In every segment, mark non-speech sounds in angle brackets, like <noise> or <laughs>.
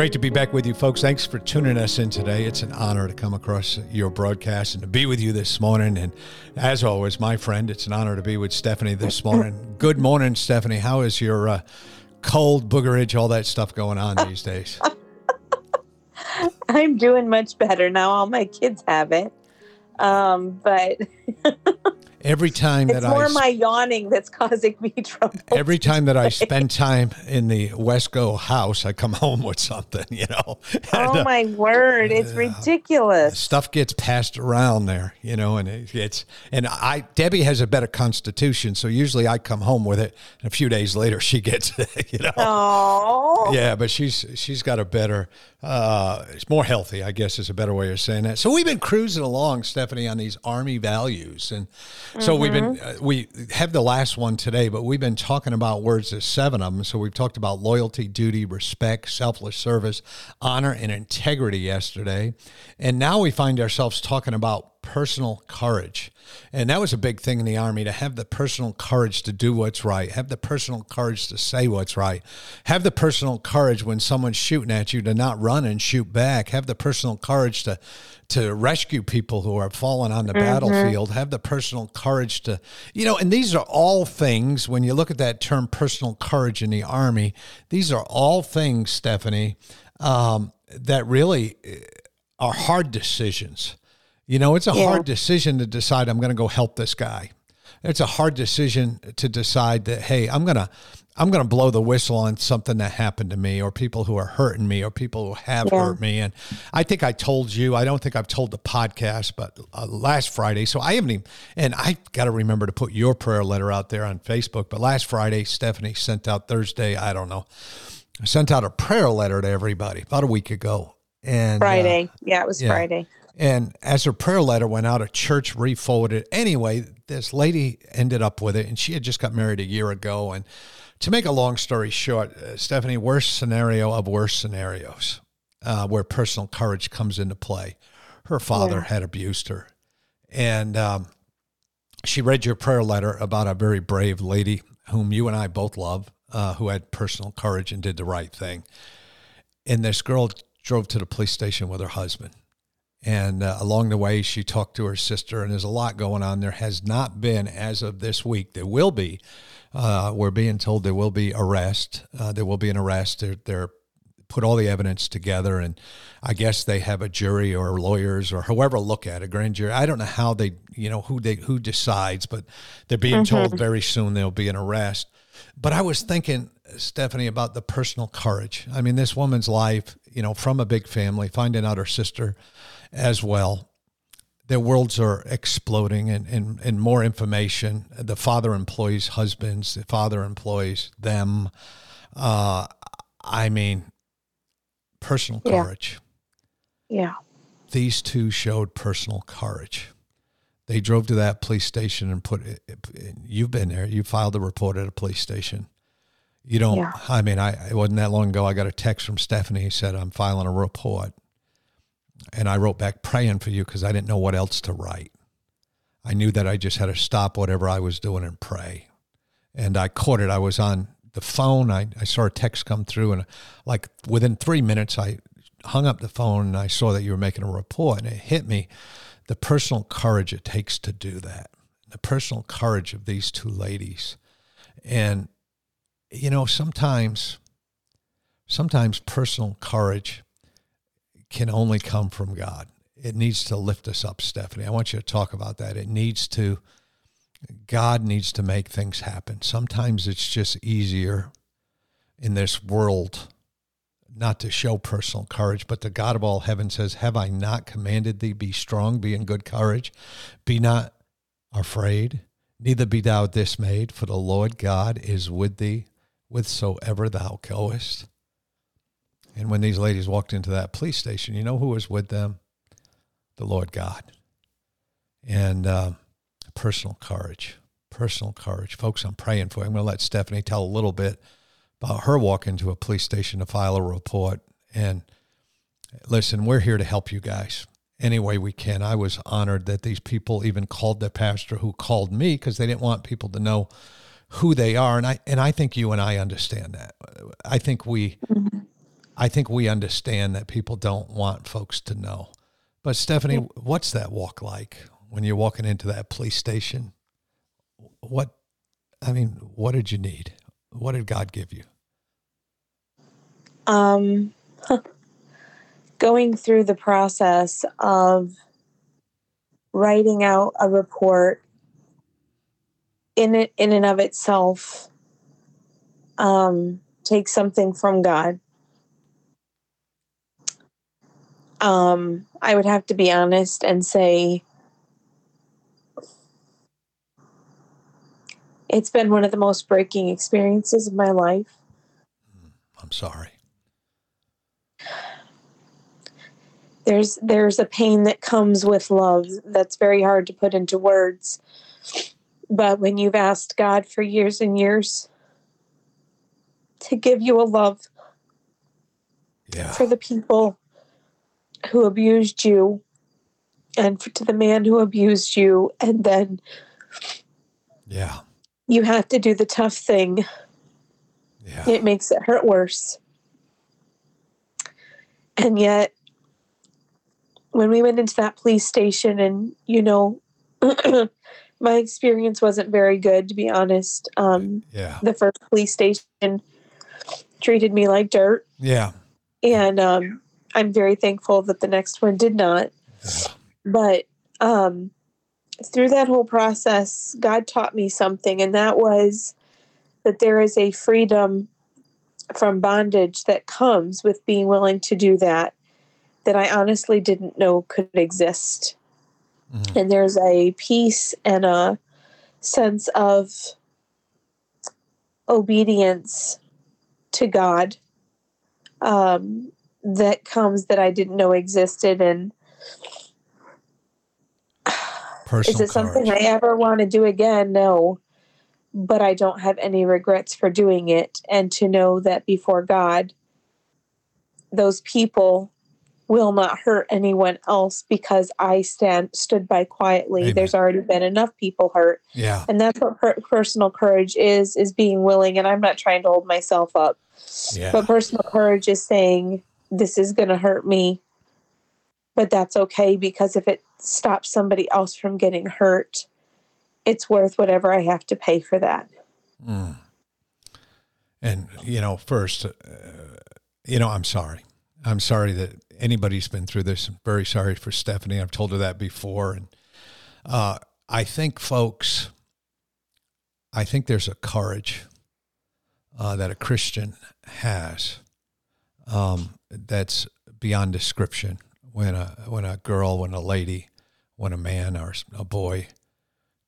Great to be back with you, folks. Thanks for tuning us in today. It's an honor to come across your broadcast and to be with you this morning. And as always, my friend, it's an honor to be with Stephanie this morning. Good morning, Stephanie. How is your uh, cold, boogerage, all that stuff going on these days? <laughs> I'm doing much better now. All my kids have it. Um, but <laughs> every time it's that more I my yawning that's causing me <laughs> trouble. Every time that I spend time in the Wesco house, I come <laughs> home with something, you know. And, <laughs> oh my uh, word, it's uh, ridiculous. Stuff gets passed around there, you know, and it, it's and I Debbie has a better constitution, so usually I come home with it, and a few days later she gets it, you know. Oh. Yeah, but she's she's got a better uh, it's more healthy, I guess is a better way of saying that. So we've been cruising along, Stephanie, on these Army values, and so mm-hmm. we've been mm-hmm. uh, we have the last one today, but we've been talking about words. There's seven of them. So we've talked about loyalty, duty, respect, selfless service, honor, and integrity yesterday, and now we find ourselves talking about personal courage. And that was a big thing in the Army to have the personal courage to do what's right, have the personal courage to say what's right, have the personal courage when someone's shooting at you to not run and shoot back, have the personal courage to, to rescue people who are falling on the mm-hmm. battlefield, have the personal courage to, you know, and these are all things, when you look at that term personal courage in the Army, these are all things, Stephanie, um, that really eh, are hard decisions you know, it's a yeah. hard decision to decide I'm going to go help this guy. It's a hard decision to decide that hey, I'm going to I'm going to blow the whistle on something that happened to me or people who are hurting me or people who have yeah. hurt me. And I think I told you, I don't think I've told the podcast, but uh, last Friday, so I haven't even, and I got to remember to put your prayer letter out there on Facebook. But last Friday, Stephanie sent out Thursday, I don't know, sent out a prayer letter to everybody about a week ago. And uh, Friday. Uh, yeah, it was yeah. Friday. And as her prayer letter went out, a church refolded. Anyway, this lady ended up with it, and she had just got married a year ago. And to make a long story short, uh, Stephanie, worst scenario of worst scenarios uh, where personal courage comes into play. Her father yeah. had abused her. And um, she read your prayer letter about a very brave lady whom you and I both love, uh, who had personal courage and did the right thing. And this girl drove to the police station with her husband and uh, along the way, she talked to her sister, and there's a lot going on. There has not been, as of this week, there will be. Uh, we're being told there will be arrest. Uh, there will be an arrest. They're, they're put all the evidence together, and I guess they have a jury or lawyers or whoever look at a grand jury. I don't know how they, you know, who they who decides, but they're being mm-hmm. told very soon there'll be an arrest. But I was thinking, Stephanie, about the personal courage. I mean, this woman's life, you know, from a big family, finding out her sister as well. Their worlds are exploding and, and, and more information. The father employs husbands, the father employs them. Uh, I mean, personal courage. Yeah. yeah. These two showed personal courage. They drove to that police station and put it, you've been there, you filed a report at a police station. You don't, yeah. I mean, I, it wasn't that long ago. I got a text from Stephanie. He said, I'm filing a report. And I wrote back praying for you because I didn't know what else to write. I knew that I just had to stop whatever I was doing and pray. And I caught it. I was on the phone. I, I saw a text come through, and like within three minutes, I hung up the phone and I saw that you were making a report, and it hit me the personal courage it takes to do that, the personal courage of these two ladies. And, you know, sometimes, sometimes personal courage can only come from God. It needs to lift us up, Stephanie. I want you to talk about that. It needs to, God needs to make things happen. Sometimes it's just easier in this world not to show personal courage, but the God of all heaven says, Have I not commanded thee, be strong, be in good courage, be not afraid, neither be thou dismayed, for the Lord God is with thee whithersoever thou goest. And when these ladies walked into that police station, you know who was with them? The Lord God. And uh, personal courage, personal courage. Folks, I'm praying for you. I'm going to let Stephanie tell a little bit about her walk into a police station to file a report. And listen, we're here to help you guys any way we can. I was honored that these people even called the pastor who called me because they didn't want people to know who they are. And I and I think you and I understand that. I think we mm-hmm. I think we understand that people don't want folks to know. But Stephanie, what's that walk like when you're walking into that police station? What I mean, what did you need? What did God give you? Um <laughs> going through the process of writing out a report in it in and of itself um, takes something from God. Um, I would have to be honest and say it's been one of the most breaking experiences of my life. I'm sorry. There's there's a pain that comes with love that's very hard to put into words. But when you've asked God for years and years to give you a love yeah. for the people who abused you and to the man who abused you, and then yeah, you have to do the tough thing. Yeah. It makes it hurt worse. And yet, when we went into that police station, and you know, <clears throat> my experience wasn't very good, to be honest. Um, yeah. The first police station treated me like dirt. Yeah. And um, I'm very thankful that the next one did not. Yeah. But um, through that whole process, God taught me something, and that was that there is a freedom from bondage that comes with being willing to do that that I honestly didn't know could exist. Mm-hmm. And there's a peace and a sense of obedience to God um, that comes that I didn't know existed. And Personal is it something I ever want to do again? No. But I don't have any regrets for doing it. And to know that before God, those people will not hurt anyone else because I stand stood by quietly. Amen. There's already been enough people hurt. Yeah. And that's what per- personal courage is is being willing and I'm not trying to hold myself up. Yeah. But personal courage is saying this is going to hurt me. But that's okay because if it stops somebody else from getting hurt, it's worth whatever I have to pay for that. Mm. And you know, first uh, you know, I'm sorry. I'm sorry that anybody's been through this. I'm very sorry for Stephanie. I've told her that before. And uh, I think, folks, I think there's a courage uh, that a Christian has um, that's beyond description. When a when a girl, when a lady, when a man or a boy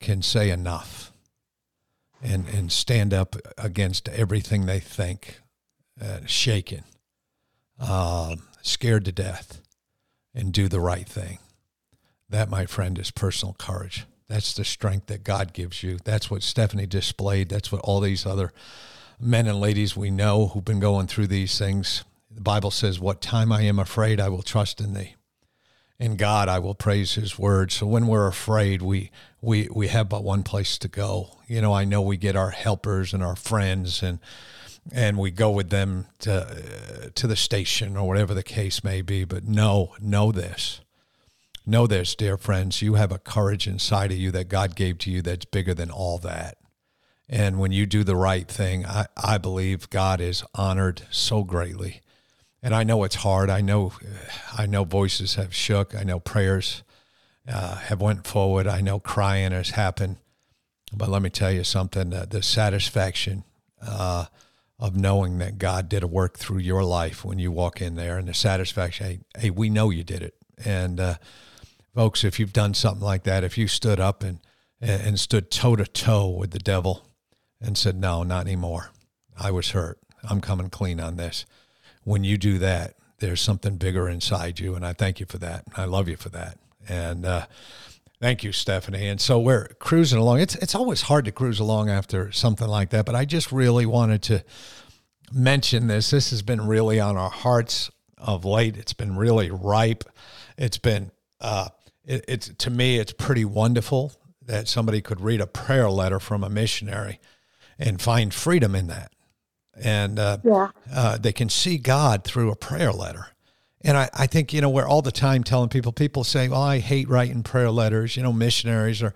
can say enough and and stand up against everything they think, uh, shaken. Um, scared to death, and do the right thing. That, my friend, is personal courage. That's the strength that God gives you. That's what Stephanie displayed. That's what all these other men and ladies we know who've been going through these things. The Bible says, What time I am afraid, I will trust in thee. In God, I will praise his word. So when we're afraid, we, we, we have but one place to go. You know, I know we get our helpers and our friends and and we go with them to uh, to the station or whatever the case may be. But know, know this, know this, dear friends, you have a courage inside of you that God gave to you that's bigger than all that. And when you do the right thing, I, I believe God is honored so greatly. And I know it's hard. I know, I know voices have shook. I know prayers uh, have went forward. I know crying has happened. But let me tell you something: uh, the satisfaction uh, of knowing that God did a work through your life when you walk in there and the satisfaction, hey, hey we know you did it. And uh, folks, if you've done something like that, if you stood up and, and stood toe to toe with the devil and said, no, not anymore. I was hurt. I'm coming clean on this. When you do that, there's something bigger inside you. And I thank you for that. I love you for that. And, uh, Thank you, Stephanie. And so we're cruising along. It's it's always hard to cruise along after something like that, but I just really wanted to mention this. This has been really on our hearts of late. It's been really ripe. It's been uh, it, it's to me, it's pretty wonderful that somebody could read a prayer letter from a missionary and find freedom in that, and uh, yeah. uh, they can see God through a prayer letter. And I, I think, you know, we're all the time telling people, people say, well, I hate writing prayer letters, you know, missionaries, or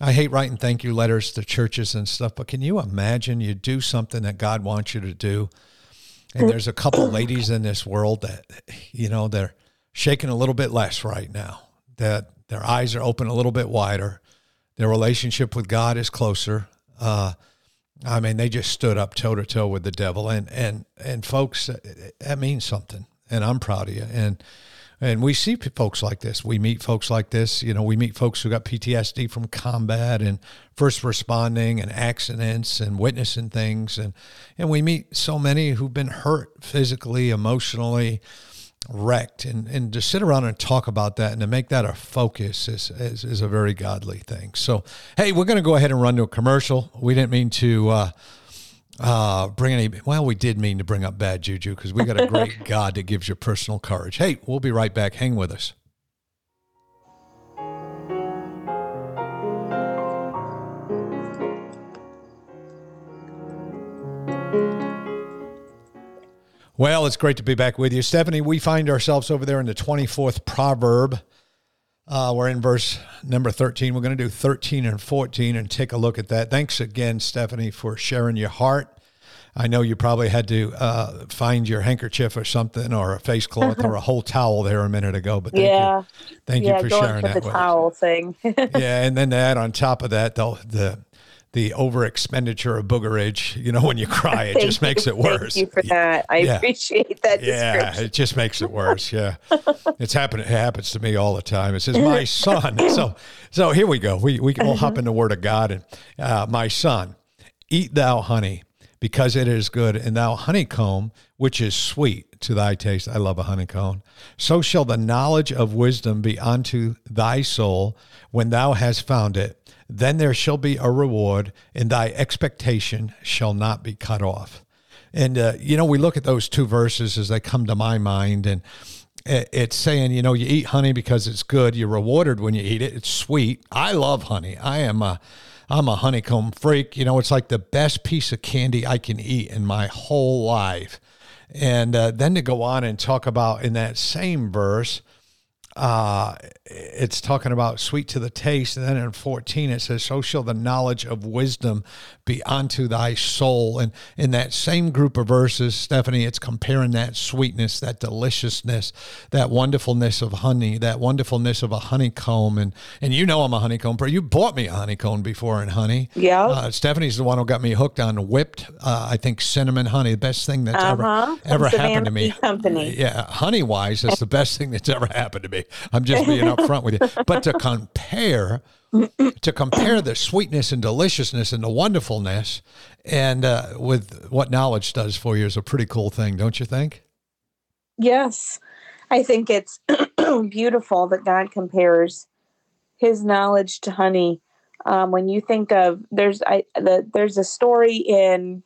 I hate writing thank you letters to churches and stuff. But can you imagine you do something that God wants you to do? And there's a couple ladies in this world that, you know, they're shaking a little bit less right now, that their eyes are open a little bit wider. Their relationship with God is closer. Uh, I mean, they just stood up toe to toe with the devil, and and and folks, uh, that means something and I'm proud of you. And and we see folks like this. We meet folks like this. You know, we meet folks who got PTSD from combat and first responding and accidents and witnessing things, and and we meet so many who've been hurt physically, emotionally, wrecked, and and to sit around and talk about that and to make that a focus is is, is a very godly thing. So, hey, we're going to go ahead and run to a commercial. We didn't mean to. Uh, uh, bring any, well, we did mean to bring up bad juju because we got a great <laughs> God that gives you personal courage. Hey, we'll be right back. Hang with us. Well, it's great to be back with you. Stephanie, we find ourselves over there in the 24th proverb. Uh, we're in verse number 13. We're going to do 13 and 14 and take a look at that. Thanks again, Stephanie, for sharing your heart. I know you probably had to uh, find your handkerchief or something, or a face cloth, or a whole <laughs> towel there a minute ago. But thank yeah, you, thank yeah, you for sharing that. The towel us. thing. <laughs> yeah, and then to add on top of that, the the the over expenditure of boogerage. You know, when you cry, it <laughs> just makes it worse. Thank you for that. I yeah. appreciate that. Yeah, it just makes it worse. Yeah, <laughs> it's happening. It happens to me all the time. It says, "My son." <laughs> so, so here we go. We we will hop in the Word of God and uh, my son, eat thou honey because it is good, and thou honeycomb, which is sweet to thy taste. I love a honeycomb. So shall the knowledge of wisdom be unto thy soul when thou hast found it. Then there shall be a reward, and thy expectation shall not be cut off. And, uh, you know, we look at those two verses as they come to my mind, and it's saying, you know, you eat honey because it's good. You're rewarded when you eat it. It's sweet. I love honey. I am a I'm a honeycomb freak. You know, it's like the best piece of candy I can eat in my whole life. And uh, then to go on and talk about in that same verse, uh, it's talking about sweet to the taste. And then in 14, it says, So shall the knowledge of wisdom be unto thy soul. And in that same group of verses, Stephanie, it's comparing that sweetness, that deliciousness, that wonderfulness of honey, that wonderfulness of a honeycomb. And and you know I'm a honeycomb. You bought me a honeycomb before in honey. Yeah. Uh, Stephanie's the one who got me hooked on whipped, uh, I think, cinnamon honey, the best thing that's uh-huh. ever, ever happened to me. Company. Yeah, honey wise, it's the best thing that's ever happened to me. I'm just <laughs> being upfront with you. But to compare, to compare the sweetness and deliciousness and the wonderfulness, and uh, with what knowledge does for you is a pretty cool thing, don't you think? Yes, I think it's <clears throat> beautiful that God compares His knowledge to honey. Um, when you think of there's I the, there's a story in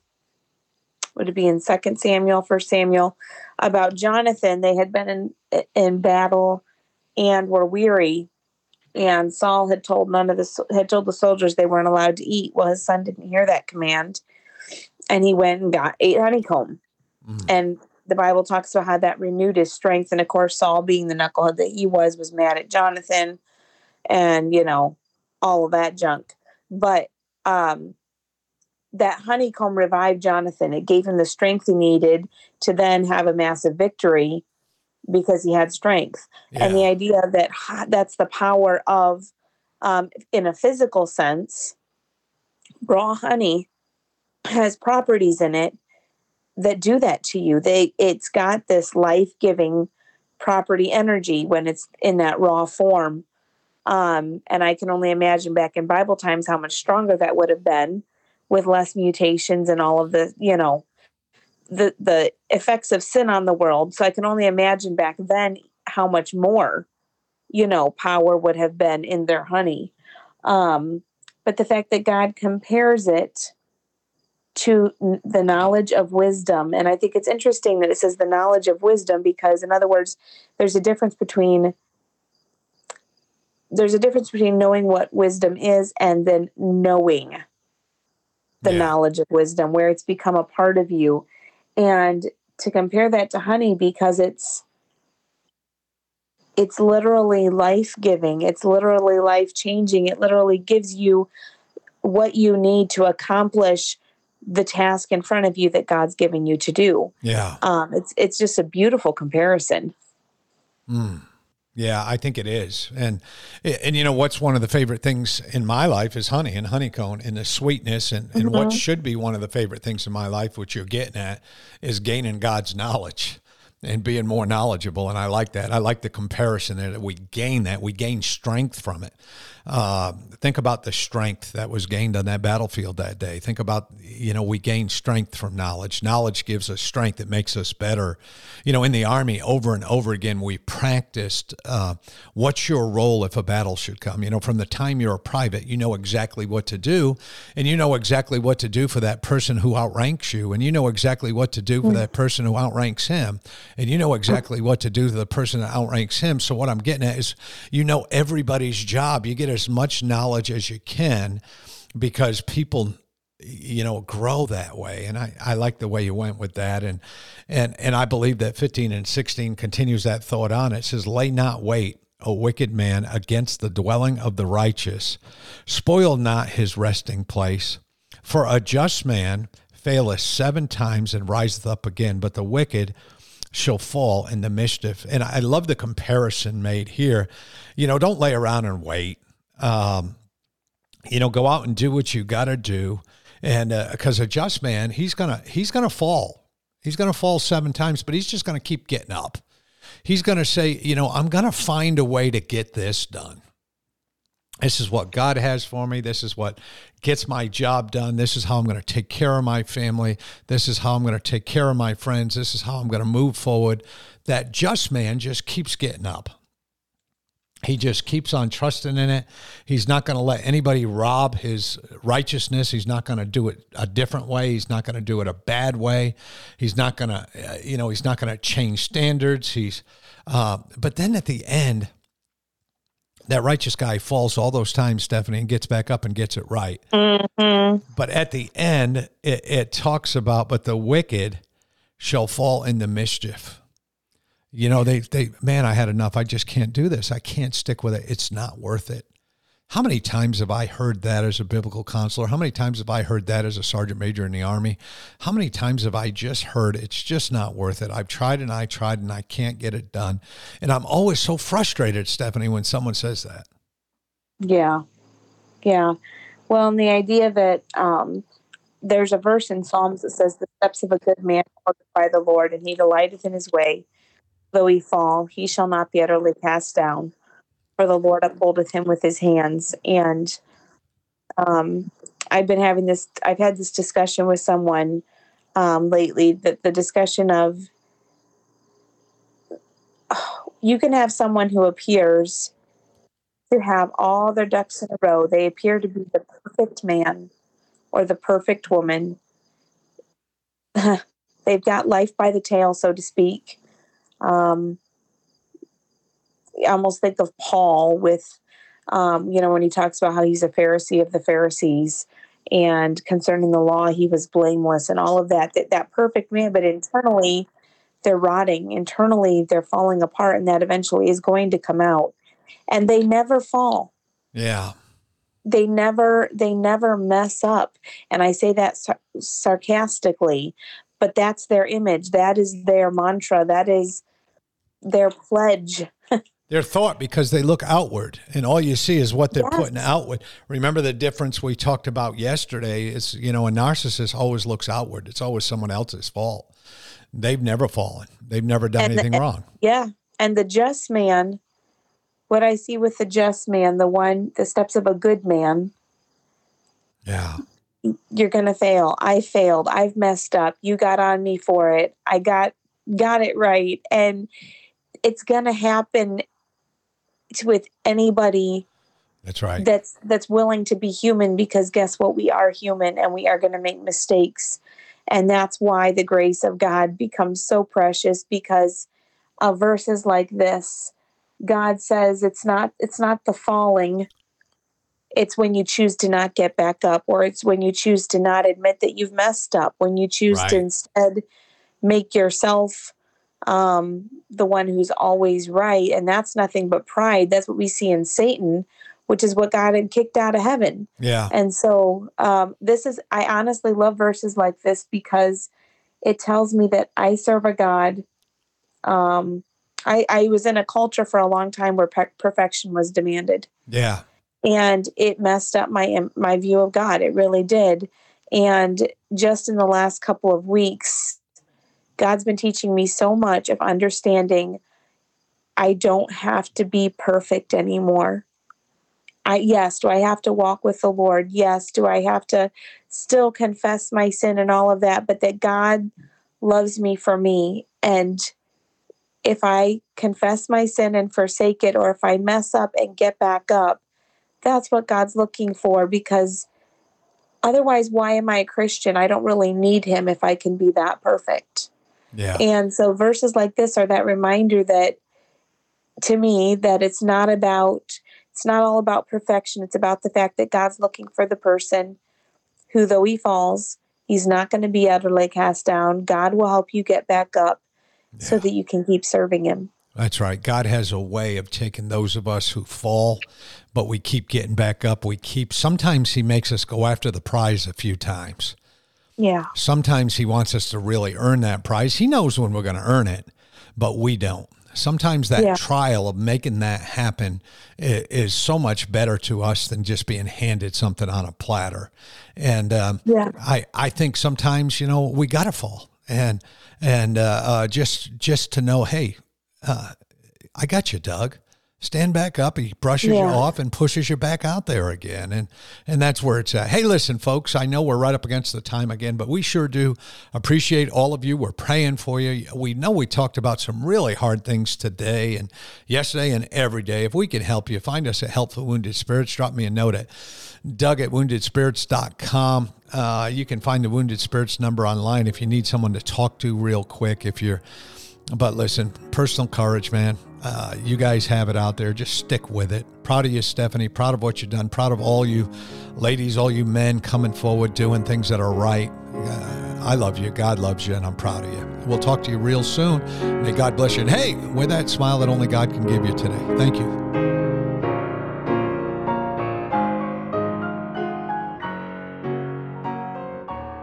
would it be in Second Samuel, First Samuel, about Jonathan. They had been in in battle and were weary. And Saul had told none of the had told the soldiers they weren't allowed to eat. Well, his son didn't hear that command, and he went and got ate honeycomb. Mm. And the Bible talks about how that renewed his strength. And of course, Saul, being the knucklehead that he was, was mad at Jonathan, and you know all of that junk. But um, that honeycomb revived Jonathan. It gave him the strength he needed to then have a massive victory because he had strength. Yeah. And the idea that that's the power of, um, in a physical sense, raw honey has properties in it that do that to you. They it's got this life-giving property energy when it's in that raw form. Um, and I can only imagine back in Bible times how much stronger that would have been with less mutations and all of the, you know, the the effects of sin on the world. So I can only imagine back then how much more, you know, power would have been in their honey. Um, but the fact that God compares it to the knowledge of wisdom. And I think it's interesting that it says the knowledge of wisdom because, in other words, there's a difference between there's a difference between knowing what wisdom is and then knowing the yeah. knowledge of wisdom where it's become a part of you and to compare that to honey because it's it's literally life-giving it's literally life-changing it literally gives you what you need to accomplish the task in front of you that God's giving you to do. Yeah. Um, it's it's just a beautiful comparison. Mm. Yeah, I think it is. And and you know what's one of the favorite things in my life is honey and honeycomb and the sweetness and, and mm-hmm. what should be one of the favorite things in my life, which you're getting at, is gaining God's knowledge and being more knowledgeable. And I like that. I like the comparison that we gain that. We gain strength from it. Uh, think about the strength that was gained on that battlefield that day. Think about, you know, we gain strength from knowledge. Knowledge gives us strength. It makes us better. You know, in the Army, over and over again, we practiced uh, what's your role if a battle should come. You know, from the time you're a private, you know exactly what to do, and you know exactly what to do for that person who outranks you, and you know exactly what to do for that person who outranks him, and you know exactly what to do to the person that outranks him. So, what I'm getting at is, you know everybody's job. You get as much knowledge as you can because people you know grow that way. And I, I like the way you went with that. And and and i believe that 15 and 16 continues that thought on. It says lay not wait o wicked man against the dwelling of the righteous. Spoil not his resting place. For a just man faileth seven times and riseth up again but the wicked shall fall in the mischief and i love the comparison made here you know don't lay around and wait um, you know, go out and do what you got to do. And because uh, a just man, he's gonna he's gonna fall. He's gonna fall seven times, but he's just gonna keep getting up. He's gonna say, you know, I'm gonna find a way to get this done. This is what God has for me. This is what gets my job done. This is how I'm going to take care of my family. This is how I'm going to take care of my friends. This is how I'm going to move forward. That just man just keeps getting up. He just keeps on trusting in it. He's not going to let anybody rob his righteousness. He's not going to do it a different way. He's not going to do it a bad way. He's not going to, uh, you know, he's not going to change standards. He's, uh, but then at the end, that righteous guy falls all those times, Stephanie, and gets back up and gets it right. Mm-hmm. But at the end, it, it talks about, but the wicked shall fall into mischief. You know, they they man, I had enough. I just can't do this. I can't stick with it. It's not worth it. How many times have I heard that as a biblical counselor? How many times have I heard that as a sergeant major in the army? How many times have I just heard it's just not worth it? I've tried and I tried and I can't get it done. And I'm always so frustrated, Stephanie, when someone says that. Yeah. Yeah. Well, and the idea that um, there's a verse in Psalms that says, The steps of a good man are by the Lord, and he delighteth in his way though he fall, he shall not be utterly cast down, for the Lord upholdeth him with his hands. And um, I've been having this, I've had this discussion with someone um, lately that the discussion of <sighs> you can have someone who appears to have all their ducks in a row. They appear to be the perfect man or the perfect woman. <laughs> They've got life by the tail, so to speak. Um, almost think of Paul with, um, you know, when he talks about how he's a Pharisee of the Pharisees and concerning the law, he was blameless and all of that, that, that perfect man, but internally they're rotting. Internally they're falling apart and that eventually is going to come out and they never fall. Yeah. They never, they never mess up. And I say that sar- sarcastically, but that's their image. That is their mantra. That is their pledge <laughs> They're thought because they look outward, and all you see is what they're Yes. putting outward. Remember the difference we talked about yesterday is, you know, a narcissist always looks outward. It's always someone else's fault. They've never fallen. They've never done And the- anything wrong. Yeah. And the just man, what I see with the just man, the one, the steps of a good man, Yeah. you're going to fail. I failed. I've messed up. You got on me for it. I got got it right. And it's going to happen with anybody That's right. that's that's willing to be human because guess what? We are human and we are going to make mistakes. And that's why the grace of god becomes so precious because of verses like this. God says it's not it's not the falling. It's when you choose to not get back up or it's when you choose to not admit that you've messed up. When you choose to instead make yourself um, the one who's always right and that's nothing but pride that's what we see in satan which is what got him kicked out of heaven yeah. and so um, this is i honestly love verses like this because it tells me that i serve a god um, I, I was in a culture for a long time where pe- perfection was demanded Yeah. and it messed up my my view of God. It really did. And just in the last couple of weeks, God's been teaching me so much of understanding I don't have to be perfect anymore. I yes, do I have to walk with the Lord? Yes, do I have to still confess my sin and all of that, but that God loves me for me and if I confess my sin and forsake it or if I mess up and get back up, that's what God's looking for because otherwise, why am I a Christian? I don't really need Him if I can be that perfect. Yeah. And so, verses like this are that reminder that to me, that it's not about, it's not all about perfection. It's about the fact that God's looking for the person who, though he falls, he's not going to be utterly cast down. God will help you get back up so that you can keep serving Him. That's right. God has a way of taking those of us who fall, but we keep getting back up. We keep, sometimes He makes us go after the prize a few times. Yeah. Sometimes He wants us to really earn that prize. He knows when we're going to earn it, but we don't. Sometimes that Yeah. trial of making that happen is so much better to us than just being handed something on a platter. And um, Yeah. I, I think sometimes, you know, we got to fall and, and uh, uh, just, just to know, hey, uh, I got you, Doug. Stand back up. He brushes you off and pushes you back out there again, and and that's where it's at. Hey, listen, folks. I know we're right up against the time again, but we sure do appreciate all of you. We're praying for you. We know we talked about some really hard things today and yesterday and every day. If we can help you, find us at Help for Wounded Spirits. Drop me a note at Doug at woundedspirits.com. Uh, you can find the Wounded Spirits number online if you need someone to talk to real quick. If you're but listen, personal courage, man. Uh, you guys have it out there. Just stick with it. Proud of you, Stephanie. Proud of what you've done. Proud of all you ladies, all you men coming forward, doing things that are right. Uh, I love you. God loves you, and I'm proud of you. We'll talk to you real soon. May God bless you. And hey, with that smile that only God can give you today. Thank you.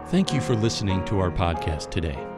Thank you for listening to our podcast today.